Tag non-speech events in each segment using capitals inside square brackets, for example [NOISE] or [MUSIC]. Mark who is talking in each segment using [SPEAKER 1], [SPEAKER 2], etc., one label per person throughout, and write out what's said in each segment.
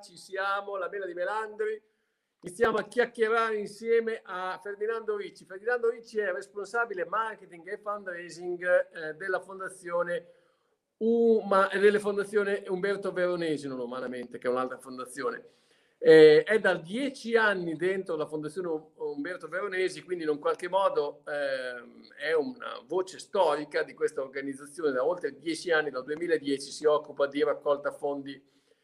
[SPEAKER 1] ci siamo, la Mela di Melandri. Iniziamo a chiacchierare insieme a Ferdinando Ricci. Ferdinando Ricci è responsabile marketing e fundraising eh, della fondazione Uma, delle fondazione Umberto Veronesi, non umanamente, che è un'altra fondazione. Eh, è da dieci anni dentro la fondazione Umberto Veronesi, quindi in un qualche modo eh, è una voce storica di questa organizzazione. Da oltre dieci anni, dal 2010, si occupa di raccolta fondi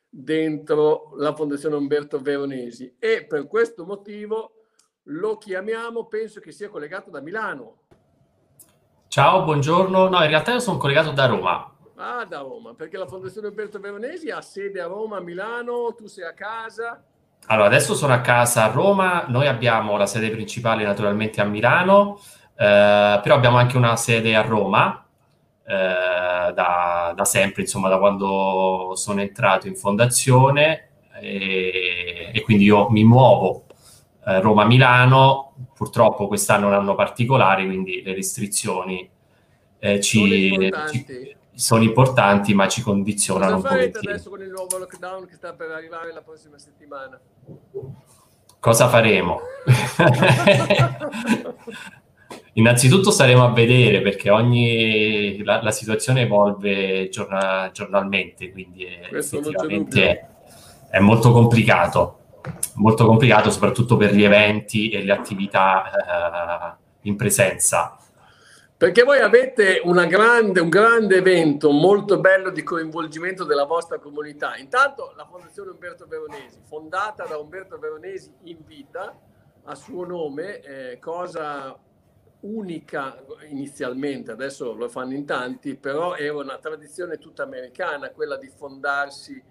[SPEAKER 1] dentro la fondazione Umberto Veronesi e per questo motivo lo chiamiamo, penso che sia collegato da Milano.
[SPEAKER 2] Ciao, buongiorno. No, in realtà io sono collegato da Roma.
[SPEAKER 1] Ah, da Roma, perché la Fondazione Umberto Veronesi ha sede a Roma, a Milano, tu sei a casa.
[SPEAKER 2] Allora, adesso sono a casa a Roma, noi abbiamo la sede principale naturalmente a Milano, eh, però abbiamo anche una sede a Roma, da, da, sempre, insomma, da quando sono entrato in fondazione e, e quindi io mi muovo eh, Roma-Milano, purtroppo quest'anno è un anno particolare, quindi le restrizioni eh, ci, ci sono importanti, ma ci condizionano
[SPEAKER 1] Cosa un pochettino. adesso con il nuovo lockdown che sta per arrivare la prossima settimana?
[SPEAKER 2] Cosa faremo? [LAUGHS] [LAUGHS] Innanzitutto staremo a vedere perché ogni, la, la situazione evolve giornal, giornalmente, quindi è, effettivamente è, è, molto complicato, molto complicato soprattutto per gli eventi e le attività eh, in presenza.
[SPEAKER 1] Perché voi avete grande, un grande evento molto bello di coinvolgimento della vostra comunità. Intanto la Fondazione Umberto Veronesi, fondata da Umberto Veronesi in vita, a suo nome, eh, cosa unica inizialmente, adesso lo fanno in tanti, però era una tradizione tutta americana, quella di fondarsi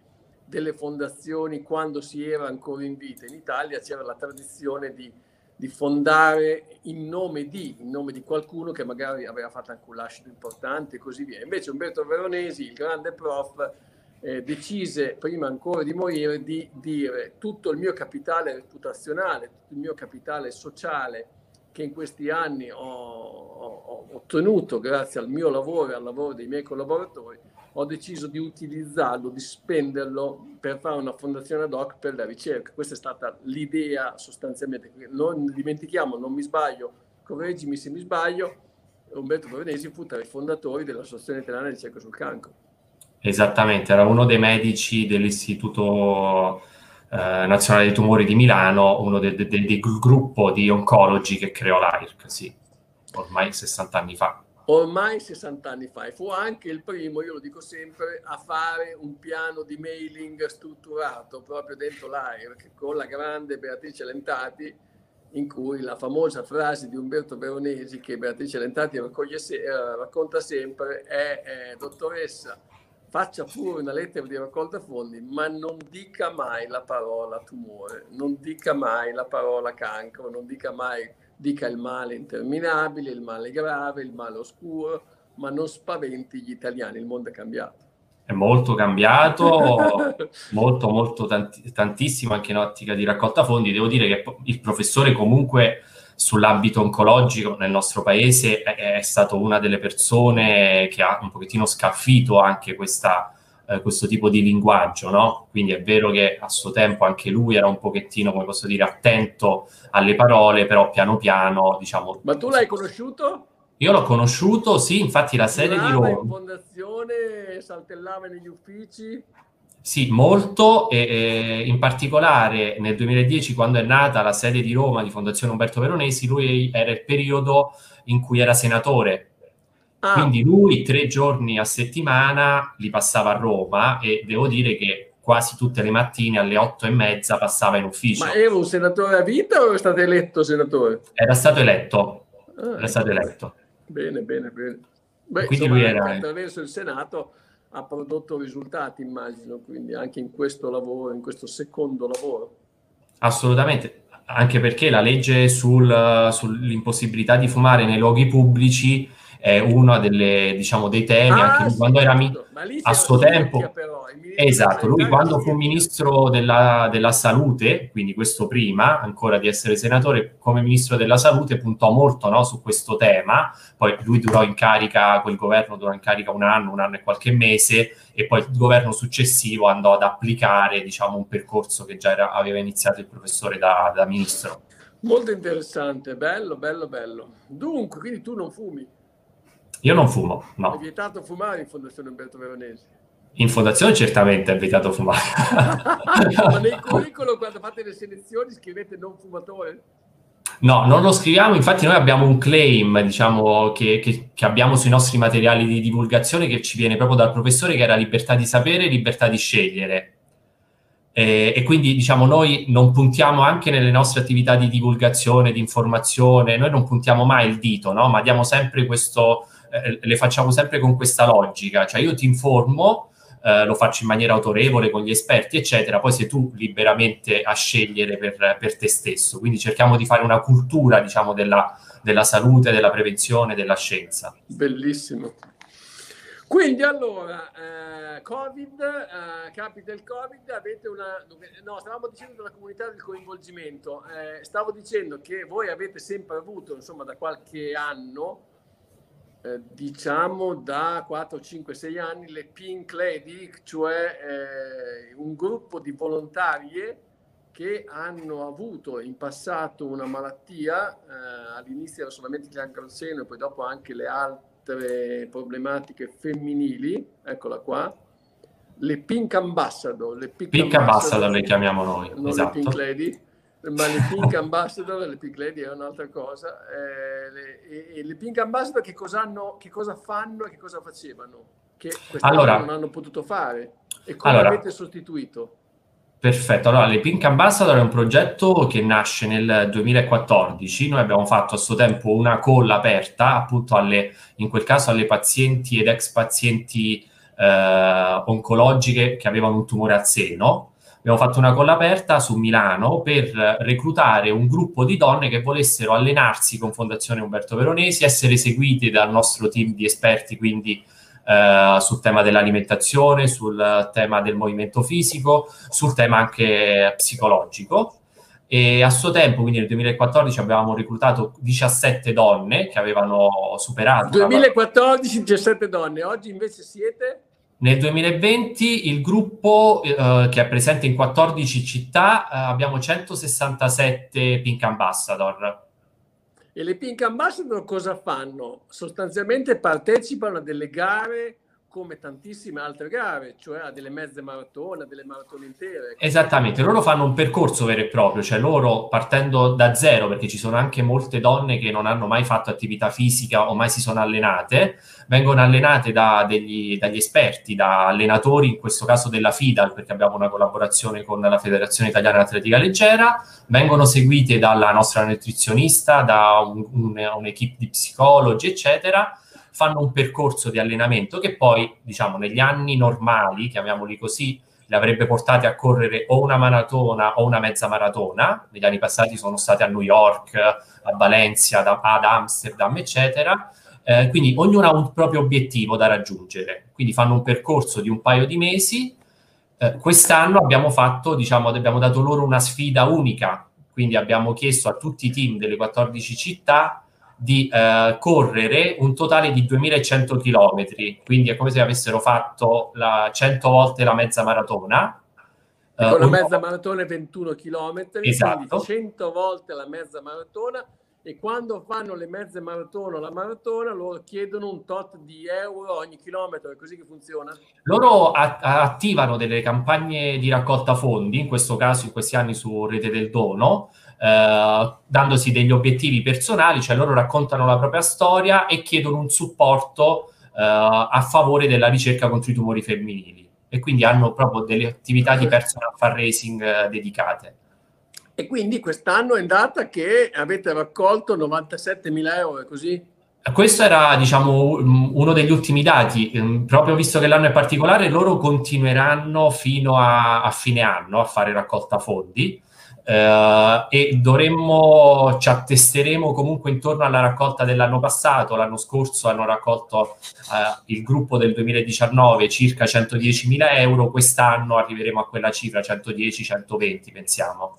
[SPEAKER 1] delle fondazioni quando si era ancora in vita. In Italia c'era la tradizione di di fondare in nome di, in nome di qualcuno che magari aveva fatto anche un lascito importante e così via. Invece Umberto Veronesi, il grande prof, eh, decise prima ancora di morire di dire tutto il mio capitale reputazionale, tutto il mio capitale sociale che in questi anni ho, ho, ottenuto grazie al mio lavoro e al lavoro dei miei collaboratori, ho deciso di utilizzarlo, di spenderlo per fare una fondazione ad hoc per la ricerca. Questa è stata l'idea sostanzialmente. Non dimentichiamo, non mi sbaglio, correggimi se mi sbaglio, Umberto Veronesi fu tra i fondatori dell'Associazione Italiana di Ricerca sul Cancro.
[SPEAKER 2] Esattamente, era uno dei medici dell'Istituto eh, Nazionale dei Tumori di Milano, uno del de, de, de gruppo di oncologi che creò l'AIRC, sì, ormai 60 anni fa.
[SPEAKER 1] Ormai 60 anni fa e fu anche il primo, io lo dico sempre, a fare un piano di mailing strutturato proprio dentro l'AIR con la grande Beatrice Lentati in cui la famosa frase di Umberto Veronesi che Beatrice Lentati se, eh, racconta sempre è eh, dottoressa faccia pure una lettera di raccolta fondi ma non dica mai la parola tumore, non dica mai la parola cancro, non dica mai dica il male interminabile, il male grave, il male oscuro, ma non spaventi gli italiani, il mondo è cambiato.
[SPEAKER 2] È molto cambiato, [LAUGHS] molto, molto, tanti, tantissimo anche in ottica di raccolta fondi. Devo dire che il professore comunque sull'ambito oncologico nel nostro paese è, è stato una delle persone che ha un pochettino scaffito anche questa, eh, questo tipo di linguaggio, no? Quindi è vero che a suo tempo anche lui era un pochettino, come posso dire, attento alle parole, però piano piano, diciamo...
[SPEAKER 1] Ma tu l'hai conosciuto?
[SPEAKER 2] Io l'ho conosciuto, sì, infatti la sede di Roma...
[SPEAKER 1] in fondazione, saltellava negli uffici...
[SPEAKER 2] Sì, molto, e, e, in particolare nel 2010, quando è nata la sede di Roma di Fondazione Umberto Veronesi, lui era il periodo in cui era senatore Ah. Quindi lui tre giorni a settimana li passava a Roma e devo dire che quasi tutte le mattine alle otto e mezza passava in ufficio.
[SPEAKER 1] Ma era un senatore a vita o è stato eletto senatore?
[SPEAKER 2] Era stato eletto. Ah, era stato ecco. eletto.
[SPEAKER 1] Bene, bene, bene. Beh, quindi insomma, lui era... attraverso il Senato ha prodotto risultati, immagino, quindi anche in questo lavoro, in questo secondo lavoro.
[SPEAKER 2] Assolutamente, anche perché la legge sul, sull'impossibilità di fumare nei luoghi pubblici è uno delle, diciamo, dei temi, ah, anche sì, quando era mi- a suo tempo. Però, esatto, lui quando fu ministro della, della, salute, quindi questo prima ancora di essere senatore, come ministro della salute puntò molto no, su questo tema, poi lui durò in carica, quel governo durò in carica un anno, un anno e qualche mese, e poi il governo successivo andò ad applicare diciamo, un percorso che già era, aveva iniziato il professore da, da ministro.
[SPEAKER 1] Molto interessante, bello, bello, bello. Dunque, quindi tu non fumi?
[SPEAKER 2] Io non fumo, no.
[SPEAKER 1] È vietato fumare in Fondazione Umberto Veronesi?
[SPEAKER 2] In fondazione certamente è vietato fumare. [LAUGHS]
[SPEAKER 1] Ma nel curriculum quando fate le selezioni scrivete non fumatore?
[SPEAKER 2] No, non lo scriviamo, infatti noi abbiamo un claim, diciamo, che, che, che, abbiamo sui nostri materiali di divulgazione che ci viene proprio dal professore che era libertà di sapere, libertà di scegliere. E, e quindi, diciamo, noi non puntiamo anche nelle nostre attività di divulgazione, di informazione, noi non puntiamo mai il dito, no? Ma diamo sempre questo, eh, le facciamo sempre con questa logica, cioè io ti informo, eh, lo faccio in maniera autorevole con gli esperti, eccetera, poi sei tu liberamente a scegliere per, per te stesso. Quindi cerchiamo di fare una cultura, diciamo, della, della salute, della prevenzione, della scienza.
[SPEAKER 1] Bellissimo. Quindi allora, eh, Covid, eh, capita Covid, avete una... No, stavamo dicendo della comunità del coinvolgimento. Eh, stavo dicendo che voi avete sempre avuto, insomma, da qualche anno, eh, diciamo da 4, 5, 6 anni le Pink Lady, cioè eh, un gruppo di volontarie che hanno avuto in passato una malattia, eh, all'inizio era solamente il cancro al seno e poi dopo anche le altre problematiche femminili, eccola qua, le Pink Ambassador.
[SPEAKER 2] Le Pink, Pink Ambassador, Ambassador le chiamiamo noi,
[SPEAKER 1] esatto. le Pink Lady ma le Pink [LAUGHS] Ambassador le Pink Lady è un'altra cosa. Eh, le, e, e, le Pink Ambassador che cosa, hanno, che cosa fanno e che cosa facevano? Che quest'anno allora, non hanno potuto fare? E come allora, avete sostituito?
[SPEAKER 2] Perfetto, allora le Pink Ambassador è un progetto che nasce nel 2014, noi abbiamo fatto a suo tempo una call aperta appunto alle, in quel caso alle pazienti ed ex pazienti eh, oncologiche che avevano un tumore al seno, abbiamo fatto una colla aperta su Milano per reclutare un gruppo di donne che volessero allenarsi con Fondazione Umberto Veronesi, essere seguite dal nostro team di esperti, quindi eh, sul tema dell'alimentazione, sul tema del movimento fisico, sul tema anche psicologico. E a suo tempo, quindi nel 2014, avevamo reclutato 17 donne che avevano superato.
[SPEAKER 1] 2014, 17 donne, oggi invece siete?
[SPEAKER 2] Nel 2020 il gruppo eh, che è presente in 14 città eh, abbiamo 167 Pink Ambassador.
[SPEAKER 1] E le Pink Ambassador cosa fanno? Sostanzialmente partecipano a delle gare come tantissime altre gare, cioè a delle mezze maratone, a delle maratone intere.
[SPEAKER 2] Esattamente, loro fanno un percorso vero e proprio, cioè loro partendo da zero, perché ci sono anche molte donne che non hanno mai fatto attività fisica o mai si sono allenate, vengono allenate da degli, dagli esperti, da allenatori, in questo caso della FIDAL, perché abbiamo una collaborazione con la Federazione Italiana Atletica Leggera, vengono seguite dalla nostra nutrizionista, da un, un, un'equipe di psicologi, eccetera, fanno un percorso di allenamento che poi, diciamo, negli anni normali, chiamiamoli così, le avrebbe portate a correre o una maratona o una mezza maratona. Negli anni passati sono state a New York, a Valencia, ad Amsterdam, eccetera. Eh, quindi ognuno ha un proprio obiettivo da raggiungere. Quindi fanno un percorso di un paio di mesi. Eh, quest'anno abbiamo fatto, diciamo, abbiamo dato loro una sfida unica. Quindi abbiamo chiesto a tutti i team delle 14 città di eh, correre un totale di 2100 km, quindi è come se avessero fatto la 100 volte la mezza maratona.
[SPEAKER 1] Uh, con la mezza maratona è 21 km, esatto. 100 volte la mezza maratona e quando fanno le mezze maratone o la maratona loro chiedono un tot di euro ogni chilometro, è così che funziona?
[SPEAKER 2] Loro a- attivano delle campagne di raccolta fondi, in questo caso in questi anni su Rete del Dono, eh, dandosi degli obiettivi personali, cioè loro raccontano la propria storia e chiedono un supporto eh, a favore della ricerca contro i tumori femminili e quindi hanno proprio delle attività di personal fundraising eh, dedicate.
[SPEAKER 1] E quindi quest'anno è andata che avete raccolto 97 mila euro, è così?
[SPEAKER 2] Questo era, diciamo, uno degli ultimi dati. Ehm, proprio visto che l'anno è particolare, loro continueranno fino a, a fine anno a fare raccolta fondi. Uh, e dovremmo, ci attesteremo comunque intorno alla raccolta dell'anno passato. L'anno scorso hanno raccolto uh, il gruppo del 2019 circa 110.000 euro, quest'anno arriveremo a quella cifra, 110-120 pensiamo.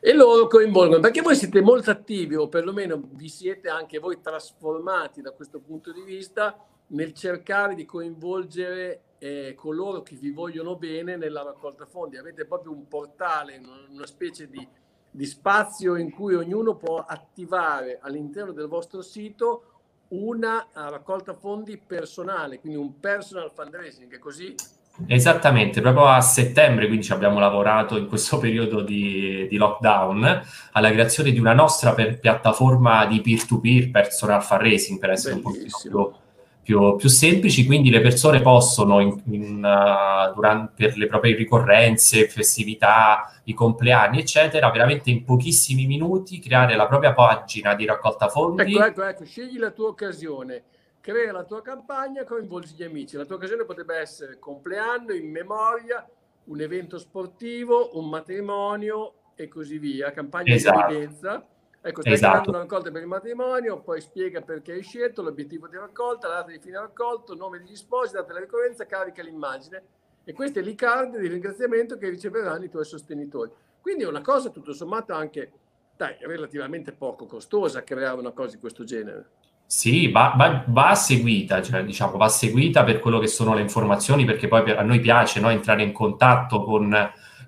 [SPEAKER 1] E loro coinvolgono, perché voi siete molto attivi o perlomeno vi siete anche voi trasformati da questo punto di vista nel cercare di coinvolgere eh, coloro che vi vogliono bene nella raccolta fondi. Avete proprio un portale, una specie di, di spazio in cui ognuno può attivare all'interno del vostro sito una raccolta fondi personale, quindi un personal fundraising, è così?
[SPEAKER 2] Esattamente, proprio a settembre, quindi ci abbiamo lavorato in questo periodo di, di lockdown alla creazione di una nostra per, piattaforma di peer-to-peer personal fundraising, per essere Bellissimo. un po' più più, più semplici, quindi le persone possono, in, in, uh, durante, per le proprie ricorrenze, festività, i compleanni, eccetera, veramente in pochissimi minuti creare la propria pagina di raccolta fondi.
[SPEAKER 1] Ecco, ecco, ecco, scegli la tua occasione, crea la tua campagna, coinvolgi gli amici. La tua occasione potrebbe essere compleanno, in memoria, un evento sportivo, un matrimonio e così via, campagna esatto. di evidenza Ecco, stai esatto. creando una raccolta per il matrimonio, poi spiega perché hai scelto, l'obiettivo di raccolta, la data di fine raccolto, nome degli sposi, data della ricorrenza, carica l'immagine. E questi è l'e-card di ringraziamento che riceveranno i tuoi sostenitori. Quindi è una cosa tutto sommato anche, dai, relativamente poco costosa creare una cosa di questo genere.
[SPEAKER 2] Sì, va, va, va, seguita, cioè, diciamo, va seguita per quello che sono le informazioni, perché poi per, a noi piace no, entrare in contatto con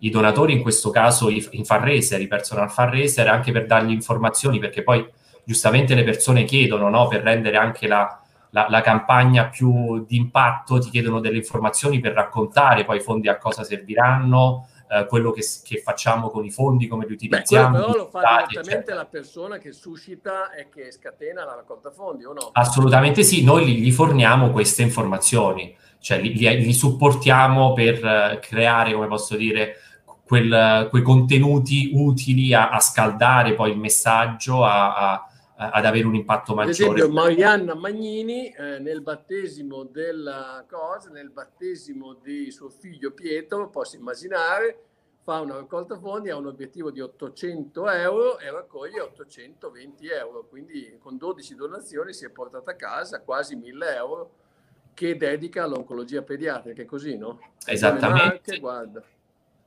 [SPEAKER 2] i donatori, in questo caso i, i fundraiser, i personal fundraiser, anche per dargli informazioni, perché poi giustamente le persone chiedono, no, per rendere anche la, la, la, campagna più di impatto, ti chiedono delle informazioni per raccontare poi i fondi a cosa serviranno, eh, quello che, che, facciamo con i fondi, come li utilizziamo.
[SPEAKER 1] Beh, però lo fa direttamente eccetera. la persona che suscita e che scatena la raccolta fondi, o no?
[SPEAKER 2] Assolutamente sì, noi gli, gli forniamo queste informazioni, cioè li, li, li supportiamo per uh, creare, come posso dire, quel, quei contenuti utili a, a, scaldare poi il messaggio, a, a, ad avere un impatto maggiore.
[SPEAKER 1] Ad esempio, Marianna Magnini eh, nel battesimo della cosa, nel battesimo di suo figlio Pietro, posso immaginare, fa una raccolta fondi, ha un obiettivo di 800 euro e raccoglie 820 euro, quindi con 12 donazioni si è portata a casa quasi 1000 euro che dedica all'oncologia pediatrica, è così, no?
[SPEAKER 2] Esattamente. Marche, guarda.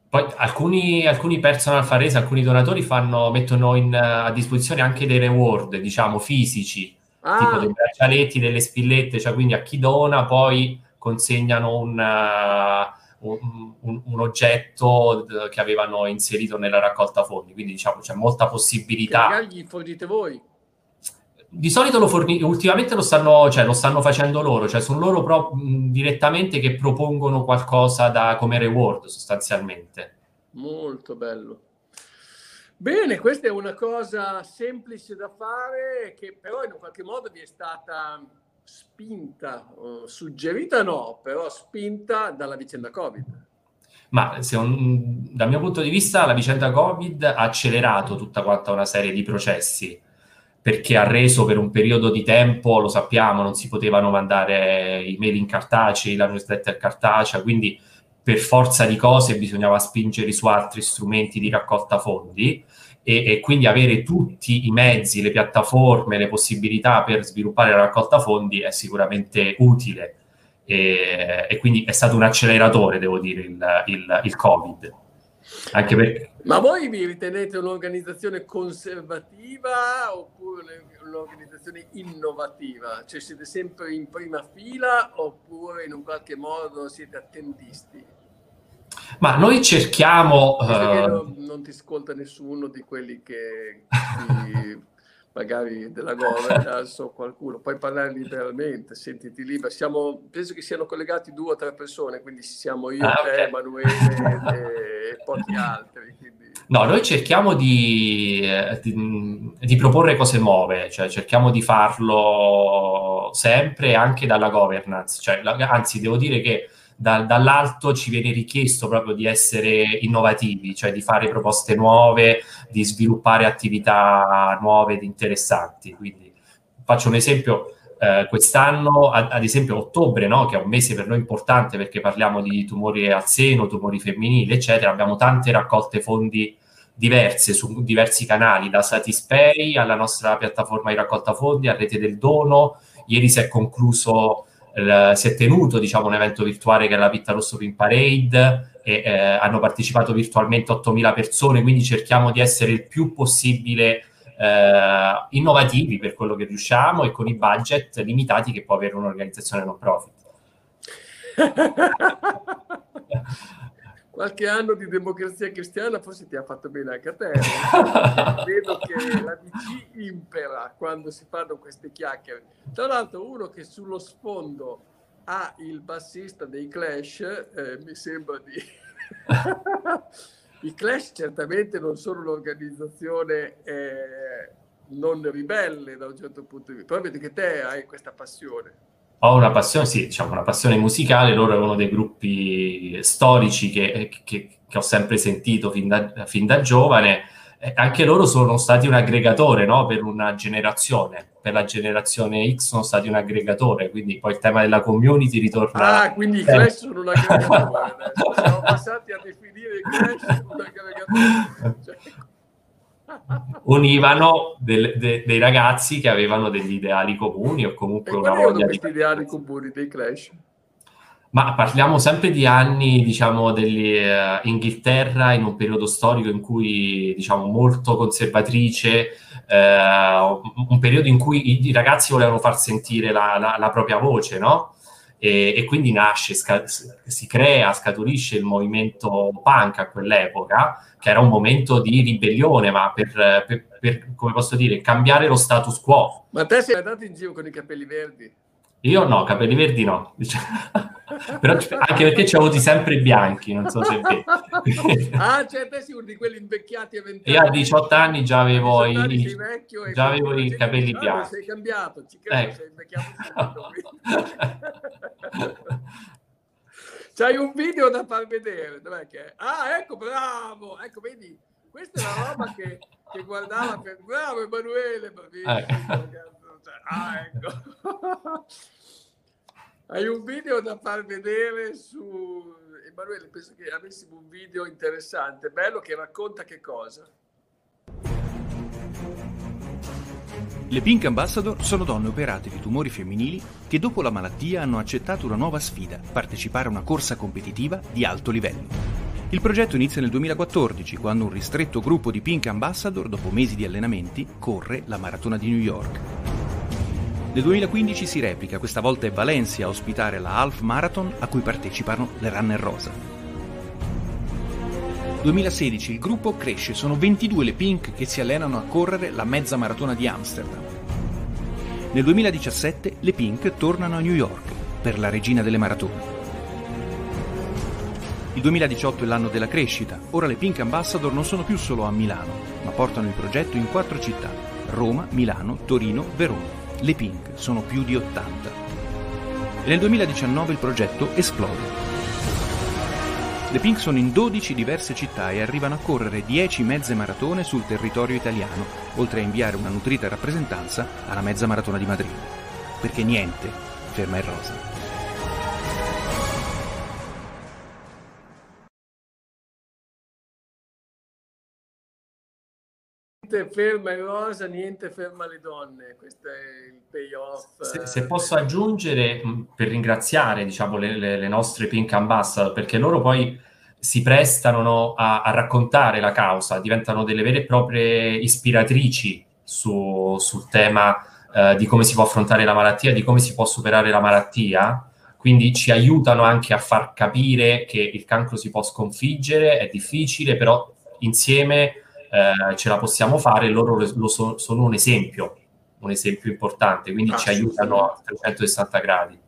[SPEAKER 2] Poi alcuni, alcuni personal faresi, alcuni donatori fanno, mettono in, a disposizione anche dei reward, diciamo, fisici, ah. tipo dei braccialetti, delle spillette, cioè quindi a chi dona poi consegnano un, uh, un, un, un, oggetto che avevano inserito nella raccolta fondi, quindi diciamo c'è molta possibilità.
[SPEAKER 1] Che gli fornite voi?
[SPEAKER 2] Di solito lo forni- ultimamente lo stanno, cioè, lo stanno facendo loro, cioè sono loro pro- direttamente che propongono qualcosa da, come reward sostanzialmente.
[SPEAKER 1] Molto bello. Bene, questa è una cosa semplice da fare che però in qualche modo vi è stata spinta, suggerita no, però spinta dalla vicenda Covid.
[SPEAKER 2] Ma un, dal mio punto di vista la vicenda Covid ha accelerato tutta quanta una serie di processi perché ha reso per un periodo di tempo, lo sappiamo, non si potevano mandare email in cartacei, la newsletter cartacea, quindi per forza di cose bisognava spingere su altri strumenti di raccolta fondi e, e, quindi avere tutti i mezzi, le piattaforme, le possibilità per sviluppare la raccolta fondi è sicuramente utile e, e quindi è stato un acceleratore, devo dire, il, il, il Covid. Anche perché...
[SPEAKER 1] Ma voi vi ritenete un'organizzazione conservativa oppure un'organizzazione innovativa? Cioè siete sempre in prima fila oppure in un qualche modo siete attendisti?
[SPEAKER 2] Ma noi cerchiamo...
[SPEAKER 1] Uh... Non, non, ti ascolta nessuno di quelli che [LAUGHS] magari della governance o qualcuno, puoi parlare liberamente, sentiti libero. Siamo, penso che siano collegati due o tre persone, quindi siamo io, ah, te, okay. Emanuele [LAUGHS] e, pochi altri. Quindi...
[SPEAKER 2] No, noi cerchiamo di, eh, di, di, proporre cose nuove, cioè cerchiamo di farlo sempre anche dalla governance, cioè, anzi devo dire che da, dall'alto ci viene richiesto proprio di essere innovativi, cioè di fare proposte nuove, di sviluppare attività nuove ed interessanti. Quindi faccio un esempio. Eh, quest'anno, ad, ad, esempio ottobre, no? che è un mese per noi importante perché parliamo di tumori al seno, tumori femminili, eccetera, abbiamo tante raccolte fondi diverse su diversi canali, da Satispay alla nostra piattaforma di raccolta fondi, a Rete del Dono. Ieri si è concluso, eh, si è tenuto diciamo, un evento virtuale che è la Pitta Rosso Pin Parade e eh, hanno partecipato virtualmente 8.000 persone, quindi cerchiamo di essere il più possibile eh, innovativi per quello che riusciamo e con i budget limitati che può avere un'organizzazione non profit. [LAUGHS]
[SPEAKER 1] Qualche anno di democrazia cristiana forse ti ha fatto bene anche a te. [LAUGHS] Vedo che la DC impera quando si fanno queste chiacchiere. Tra l'altro uno che sullo sfondo ha il bassista dei Clash, eh, mi sembra di... [LAUGHS] I Clash certamente non sono un'organizzazione eh, non ribelle da un certo punto di vista, però vedi che te hai questa passione.
[SPEAKER 2] Ho una passione, sì, diciamo una passione musicale, loro è uno dei gruppi storici che, che, che ho sempre sentito fin da, fin da giovane, eh, anche loro sono stati un aggregatore no? per una generazione, per la generazione X sono stati un aggregatore, quindi poi il tema della community ritorna...
[SPEAKER 1] Ah, quindi i Clash sono un aggregatore [LAUGHS] siamo passati a definire i Clash un aggregatore. Cioè... [LAUGHS]
[SPEAKER 2] Univano del, de, dei ragazzi che avevano degli ideali comuni o comunque
[SPEAKER 1] e
[SPEAKER 2] una voglia
[SPEAKER 1] di... ideali comuni dei Clash?
[SPEAKER 2] Ma parliamo sempre di anni, diciamo, dell'Inghilterra in un periodo storico in cui, diciamo, molto conservatrice, eh, un periodo in cui i, ragazzi volevano far sentire la, la, la propria voce, no? E, e quindi nasce, sca- si crea, scaturisce il movimento punk a quell'epoca, che era un momento di ribellione, ma per, per, per come posso dire, cambiare lo stato quo.
[SPEAKER 1] Ma te sei andato in giro con i capelli verdi?
[SPEAKER 2] Io no, capelli verdi no. [LAUGHS] Però, anche perché ci ho avuti sempre bianchi, non so se è [LAUGHS]
[SPEAKER 1] ah, cioè te sei uno di quelli invecchiati
[SPEAKER 2] e Io a 18 anni già avevo, i, già avevo i capelli
[SPEAKER 1] ah,
[SPEAKER 2] bianchi.
[SPEAKER 1] Sei cambiato, ci credo, ecco. sei invecchiato [LAUGHS] C'hai un video da far vedere, dov'è che è? Ah, ecco, bravo! Ecco, vedi, questa è la roba che, che guardava per... Bravo Emanuele, bravissimo! Eh. Ah, ecco. [LAUGHS] Hai un video da far vedere su... Emanuele, penso che avessimo un video interessante, bello, che racconta che cosa?
[SPEAKER 3] Le Pink Ambassador sono donne operate di tumori femminili che dopo la malattia hanno accettato una nuova sfida, partecipare a una corsa competitiva di alto livello. Il progetto inizia nel 2014, quando un ristretto gruppo di Pink Ambassador, dopo mesi di allenamenti, corre la maratona di New York. Nel 2015 si replica, questa volta è Valencia a ospitare la Half Marathon a cui partecipano le Runner Rosa. 2016 il gruppo cresce, sono 22 le Pink che si allenano a correre la mezza maratona di Amsterdam. Nel 2017 le Pink tornano a New York per la regina delle maratone. Il 2018 è l'anno della crescita, ora le Pink Ambassador non sono più solo a Milano, ma portano il progetto in quattro città, Roma, Milano, Torino, Verona le Pink sono più di 80. E nel 2019 il progetto esplode. Le Pink sono in 12 diverse città e arrivano a correre 10 mezze maratone sul territorio italiano, oltre a inviare una nutrita rappresentanza alla mezza maratona di Madrid. Perché niente ferma il rosa.
[SPEAKER 1] Niente ferma il rosa, niente ferma le donne. Questo è il payoff.
[SPEAKER 2] Se, se posso aggiungere, per ringraziare diciamo, le, le, le, nostre Pink Ambassador, perché loro poi si prestano no, a, a, raccontare la causa, diventano delle vere e proprie ispiratrici su, sul tema eh, di come si può affrontare la malattia, di come si può superare la malattia. Quindi ci aiutano anche a far capire che il cancro si può sconfiggere, è difficile, però insieme eh, ce la possiamo fare, loro lo so, sono un esempio, un esempio importante, quindi ah, ci aiutano a 360 gradi.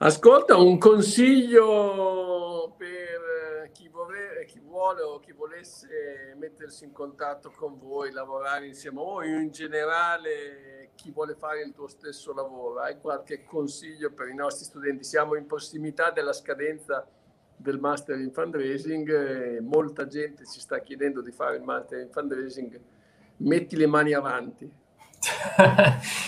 [SPEAKER 1] Ascolta, un consiglio per chi, vorre, chi, vuole o chi volesse mettersi in contatto con voi, lavorare insieme a voi, o in generale chi vuole fare il tuo stesso lavoro. Hai qualche consiglio per i nostri studenti? Siamo in prossimità della scadenza del master in fundraising, eh, molta gente ci sta chiedendo di fare il master in fundraising, metti le mani avanti. [LAUGHS]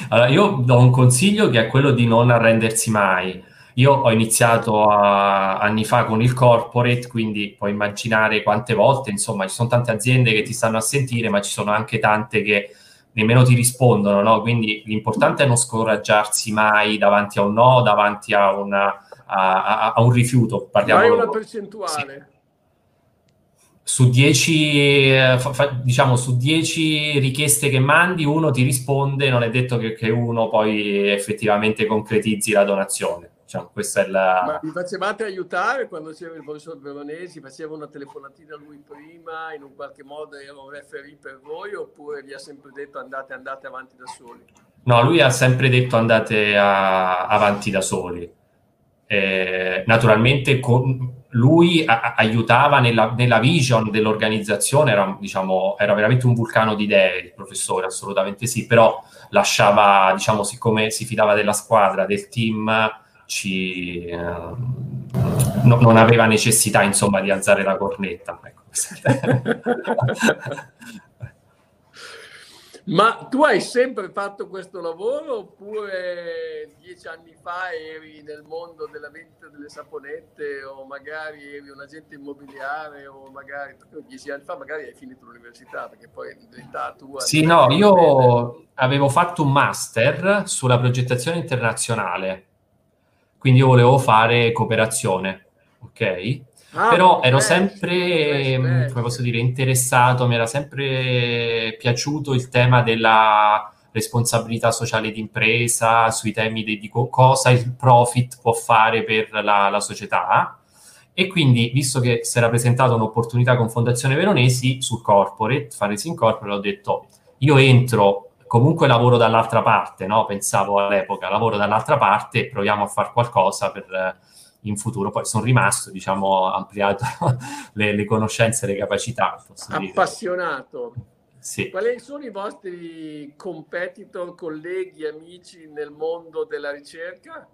[SPEAKER 2] allora, io do un consiglio che è quello di non arrendersi mai. io ho iniziato a, anni fa con il corporate, quindi puoi immaginare quante volte, insomma, ci sono tante aziende che ti stanno a sentire, ma ci sono anche tante che nemmeno ti rispondono, no? Quindi l'importante è non scoraggiarsi mai davanti a un no, davanti a, una, a, a, a un rifiuto.
[SPEAKER 1] Parliamo Hai una percentuale?
[SPEAKER 2] Sì. Su 10, eh, diciamo, su 10 richieste che mandi, uno ti risponde, non è detto che, che uno poi effettivamente concretizzi la donazione. Diciamo, questa è la...
[SPEAKER 1] Ma vi facevate aiutare quando c'era il professor Veronesi? Faceva una telefonatina a lui prima, in un qualche modo era un referee per voi oppure vi ha sempre detto andate, andate avanti da soli?
[SPEAKER 2] No, lui ha sempre detto andate a, avanti da soli. Eh, naturalmente con, lui a, aiutava nella, nella, vision dell'organizzazione, era, diciamo, era veramente un vulcano di idee il professore, assolutamente sì, però lasciava, diciamo, siccome si fidava della squadra, del team, ci, eh, no, non aveva necessità insomma di alzare la cornetta. Ecco. [LAUGHS]
[SPEAKER 1] Ma tu hai sempre fatto questo lavoro oppure dieci anni fa eri nel mondo della vendita delle saponette o magari eri un agente immobiliare o magari dieci anni fa magari hai finito l'università perché poi in verità tu...
[SPEAKER 2] Sì, no, io bene. avevo fatto un master sulla progettazione internazionale quindi io volevo fare cooperazione, ok? Ah, Però ero sempre, mm, come posso dire, interessato, mi era sempre piaciuto il tema della responsabilità sociale d'impresa, sui temi di, di cosa il profit può fare per la, la società. E quindi, visto che si era presentata un'opportunità con Fondazione Veronesi sul corporate, fare in corporate, ho detto io entro comunque lavoro dall'altra parte, no? pensavo all'epoca, lavoro dall'altra parte e proviamo a fare qualcosa per eh, in futuro. Poi sono rimasto, diciamo, ampliato [LAUGHS] le, le conoscenze e le capacità.
[SPEAKER 1] Appassionato.
[SPEAKER 2] Sì.
[SPEAKER 1] Quali sono i vostri competitor, colleghi, amici nel mondo della ricerca?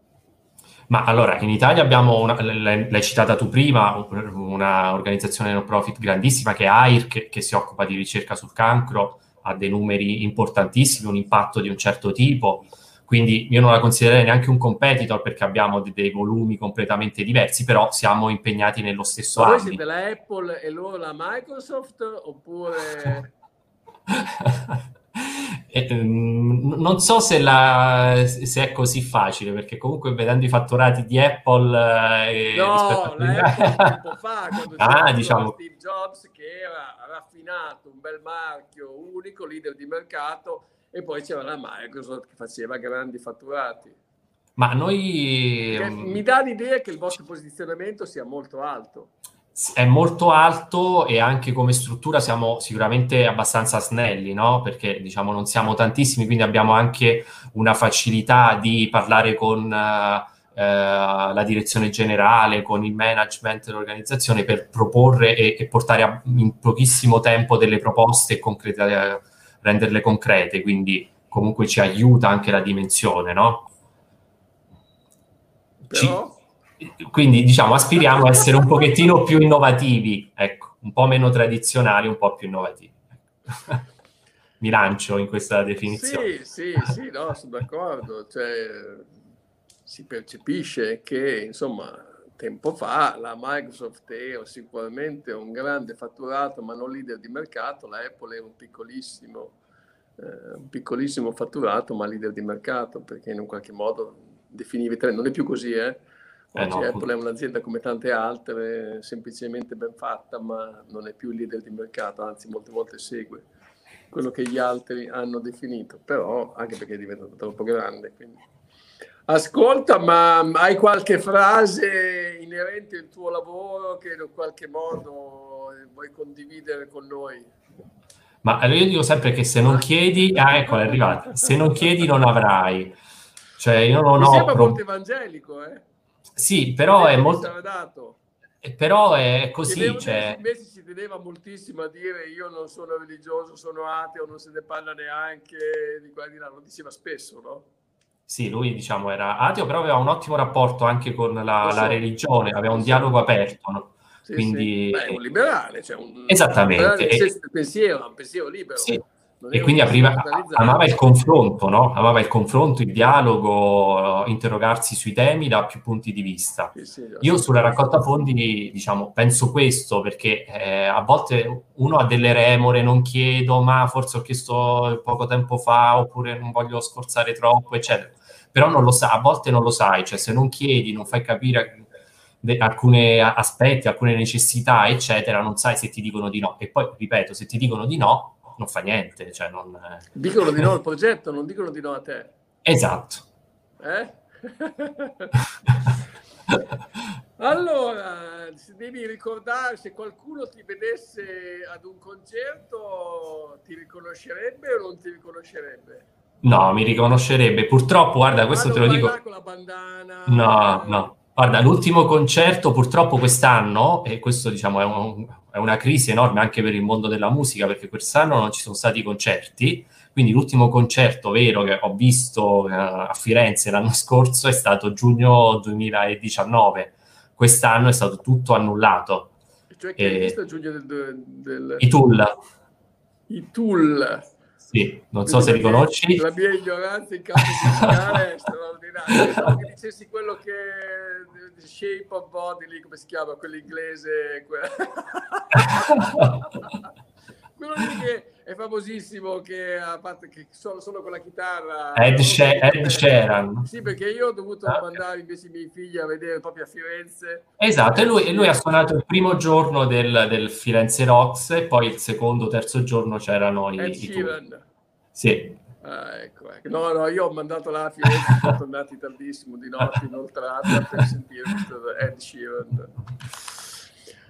[SPEAKER 2] Ma allora, in Italia abbiamo, una, l'hai citata tu prima, un'organizzazione non profit grandissima che è AIR, che, che si occupa di ricerca sul cancro, ha dei numeri importantissimi, un impatto di un certo tipo, quindi io non la considererei neanche un competitor perché abbiamo dei, dei volumi completamente diversi, però siamo impegnati nello stesso
[SPEAKER 1] Ma
[SPEAKER 2] ambito.
[SPEAKER 1] Voi siete la Apple e loro la Microsoft oppure... [LAUGHS]
[SPEAKER 2] E, um, non so se, la, se, è così facile, perché comunque vedendo i fatturati di Apple...
[SPEAKER 1] Eh, no, la Apple tempo [LAUGHS] fa, quando ah, diciamo... Steve Jobs che era raffinato, un bel marchio, unico, leader di mercato, e poi c'era la Microsoft che faceva grandi fatturati.
[SPEAKER 2] Ma noi...
[SPEAKER 1] Che mi dà l'idea che il vostro posizionamento sia molto alto
[SPEAKER 2] è molto alto e anche come struttura siamo sicuramente abbastanza snelli, no? Perché diciamo non siamo tantissimi, quindi abbiamo anche una facilità di parlare con eh, la direzione generale, con il management dell'organizzazione per proporre e, e portare a, in pochissimo tempo delle proposte e concrete, renderle concrete, quindi comunque ci aiuta anche la dimensione, no?
[SPEAKER 1] Però...
[SPEAKER 2] quindi diciamo aspiriamo a essere un pochettino più innovativi, ecco, un po' meno tradizionali, un po' più innovativi. [LAUGHS] Mi lancio in questa definizione.
[SPEAKER 1] Sì, sì, sì, no, sono d'accordo. Cioè, si percepisce che, insomma, tempo fa la Microsoft era sicuramente un grande fatturato, ma non leader di mercato, la Apple era un piccolissimo, eh, un piccolissimo fatturato, ma leader di mercato, perché in un qualche modo definivi tre, non è più così, eh? Eh no, Apple è un'azienda come tante altre, semplicemente ben fatta, ma non è più il leader di mercato, anzi molte volte segue quello che gli altri hanno definito, però anche perché è diventato troppo grande. Quindi. Ascolta, ma hai qualche frase inerente al tuo lavoro che in qualche modo vuoi condividere con noi?
[SPEAKER 2] Ma io dico sempre che se non chiedi, ah ecco è arrivata, se non chiedi non avrai. Cioè io non Mi ho...
[SPEAKER 1] sembra pro... molto evangelico, eh?
[SPEAKER 2] Sì, però è molto... Eh, però è così. Cioè...
[SPEAKER 1] Invece si teneva moltissimo a dire io non sono religioso, sono ateo, non se ne parla neanche di qua di là, lo diceva spesso, no?
[SPEAKER 2] Sì, lui diciamo era ateo, però aveva un ottimo rapporto anche con la, so. la religione, aveva un dialogo aperto, no?
[SPEAKER 1] Sì,
[SPEAKER 2] Quindi...
[SPEAKER 1] Sì. Beh, un liberale, cioè un,
[SPEAKER 2] Esattamente.
[SPEAKER 1] Un liberale pensiero, un pensiero libero.
[SPEAKER 2] Sì. E quindi apriva, amava il confronto, no? Amava il confronto, il dialogo, interrogarsi sui temi da più punti di vista. Sì, sì, Io sulla raccolta fondi, diciamo, penso questo perché eh, a volte uno ha delle remore, non chiedo, ma forse ho chiesto poco tempo fa, oppure non voglio sforzare troppo, eccetera. Però non lo sa, a volte non lo sai, cioè se non chiedi, non fai capire alcuni aspetti, alcune necessità, eccetera, non sai se ti dicono di no. E poi, ripeto, se ti dicono di no, non fa niente. Cioè non... Eh.
[SPEAKER 1] Dicono di no al progetto, non dicono di no a te.
[SPEAKER 2] Esatto.
[SPEAKER 1] Eh? [LAUGHS] allora, devi ricordare se qualcuno ti vedesse ad un concerto, ti riconoscerebbe o non ti riconoscerebbe?
[SPEAKER 2] No, mi riconoscerebbe. Purtroppo, guarda, questo ah, te lo dico.
[SPEAKER 1] Bandana.
[SPEAKER 2] No, no. Guarda, l'ultimo concerto purtroppo quest'anno, e questo diciamo è, un, è, una crisi enorme anche per il mondo della musica, perché quest'anno non ci sono stati concerti, quindi l'ultimo concerto vero che ho visto uh, a Firenze l'anno [LAUGHS] scorso è stato giugno 2019, quest'anno è stato tutto annullato.
[SPEAKER 1] Cioè che hai visto a giugno del, del...
[SPEAKER 2] I Tool.
[SPEAKER 1] I Tool.
[SPEAKER 2] Sì, non so se li conosci.
[SPEAKER 1] La mia ignoranza in campo musicale è straordinaria. Pensavo [LAUGHS] che dicessi quello che Shape of Body, lì, come si chiama, quello inglese. [LAUGHS] [LAUGHS] quello lì che è famosissimo, che a parte che solo, solo con la chitarra.
[SPEAKER 2] Ed, She- Ed Sheeran.
[SPEAKER 1] Sì, perché io ho dovuto ah, mandare invece i miei figli a vedere proprio a Firenze.
[SPEAKER 2] Esatto, e lui, lui ha suonato il primo giorno del, del, Firenze Rocks e poi il secondo, terzo giorno c'erano i,
[SPEAKER 1] Ed i Sheeran.
[SPEAKER 2] Sì.
[SPEAKER 1] Ah, ecco, ecco. No, no, io ho mandato la Firenze, sono [LAUGHS] tornati tardissimo di notte inoltrata per sentire Ed Sheeran.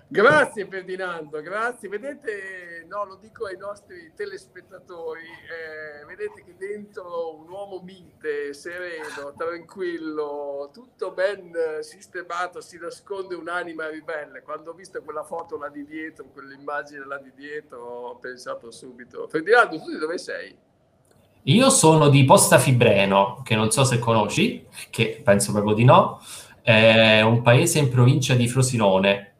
[SPEAKER 1] Grazie Ferdinando, grazie. Vedete, no, lo dico ai nostri telespettatori, eh, vedete che dentro un uomo mite, sereno, tranquillo, tutto ben sistemato, si nasconde un'anima ribelle. Quando ho visto quella foto là di dietro, quell'immagine là di dietro, ho pensato subito, Ferdinando, tu di dove sei?
[SPEAKER 2] Io sono di Posta Fibreno, che non so se conosci, che penso proprio di no, è un paese in provincia di Frosinone,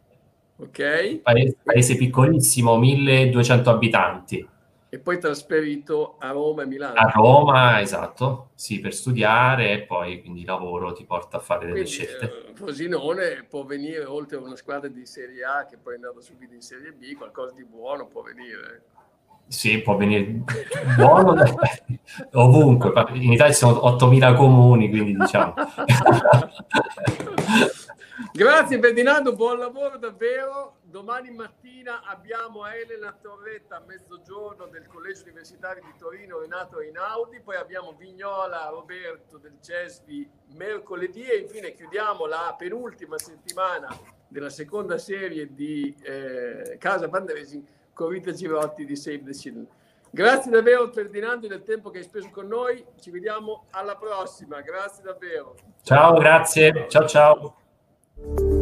[SPEAKER 1] Ok.
[SPEAKER 2] Paese, paese piccolissimo, 1200 abitanti.
[SPEAKER 1] E poi trasferito a Roma e Milano.
[SPEAKER 2] A Roma, esatto, sì, per studiare e poi quindi lavoro ti porta a fare delle
[SPEAKER 1] quindi,
[SPEAKER 2] scelte.
[SPEAKER 1] Eh, Frosinone può venire, oltre a una squadra di Serie A che poi è andata subito in Serie B, qualcosa di buono può venire.
[SPEAKER 2] Sì, può venire buono [LAUGHS] ovunque. In Italia ci sono 8.000 comuni, quindi diciamo. [LAUGHS]
[SPEAKER 1] Grazie Ferdinando, buon lavoro davvero. Domani mattina abbiamo Elena Torretta a mezzogiorno del Collegio Universitario di Torino Renato Einaudi, poi abbiamo Vignola Roberto del CESVI mercoledì e infine chiudiamo la penultima settimana della seconda serie di eh, Casa Pandresi con Rita Girotti di Save the Children. Grazie davvero Ferdinando del tempo che hai speso con noi, ci vediamo alla prossima, grazie davvero.
[SPEAKER 2] Ciao, grazie, ciao ciao.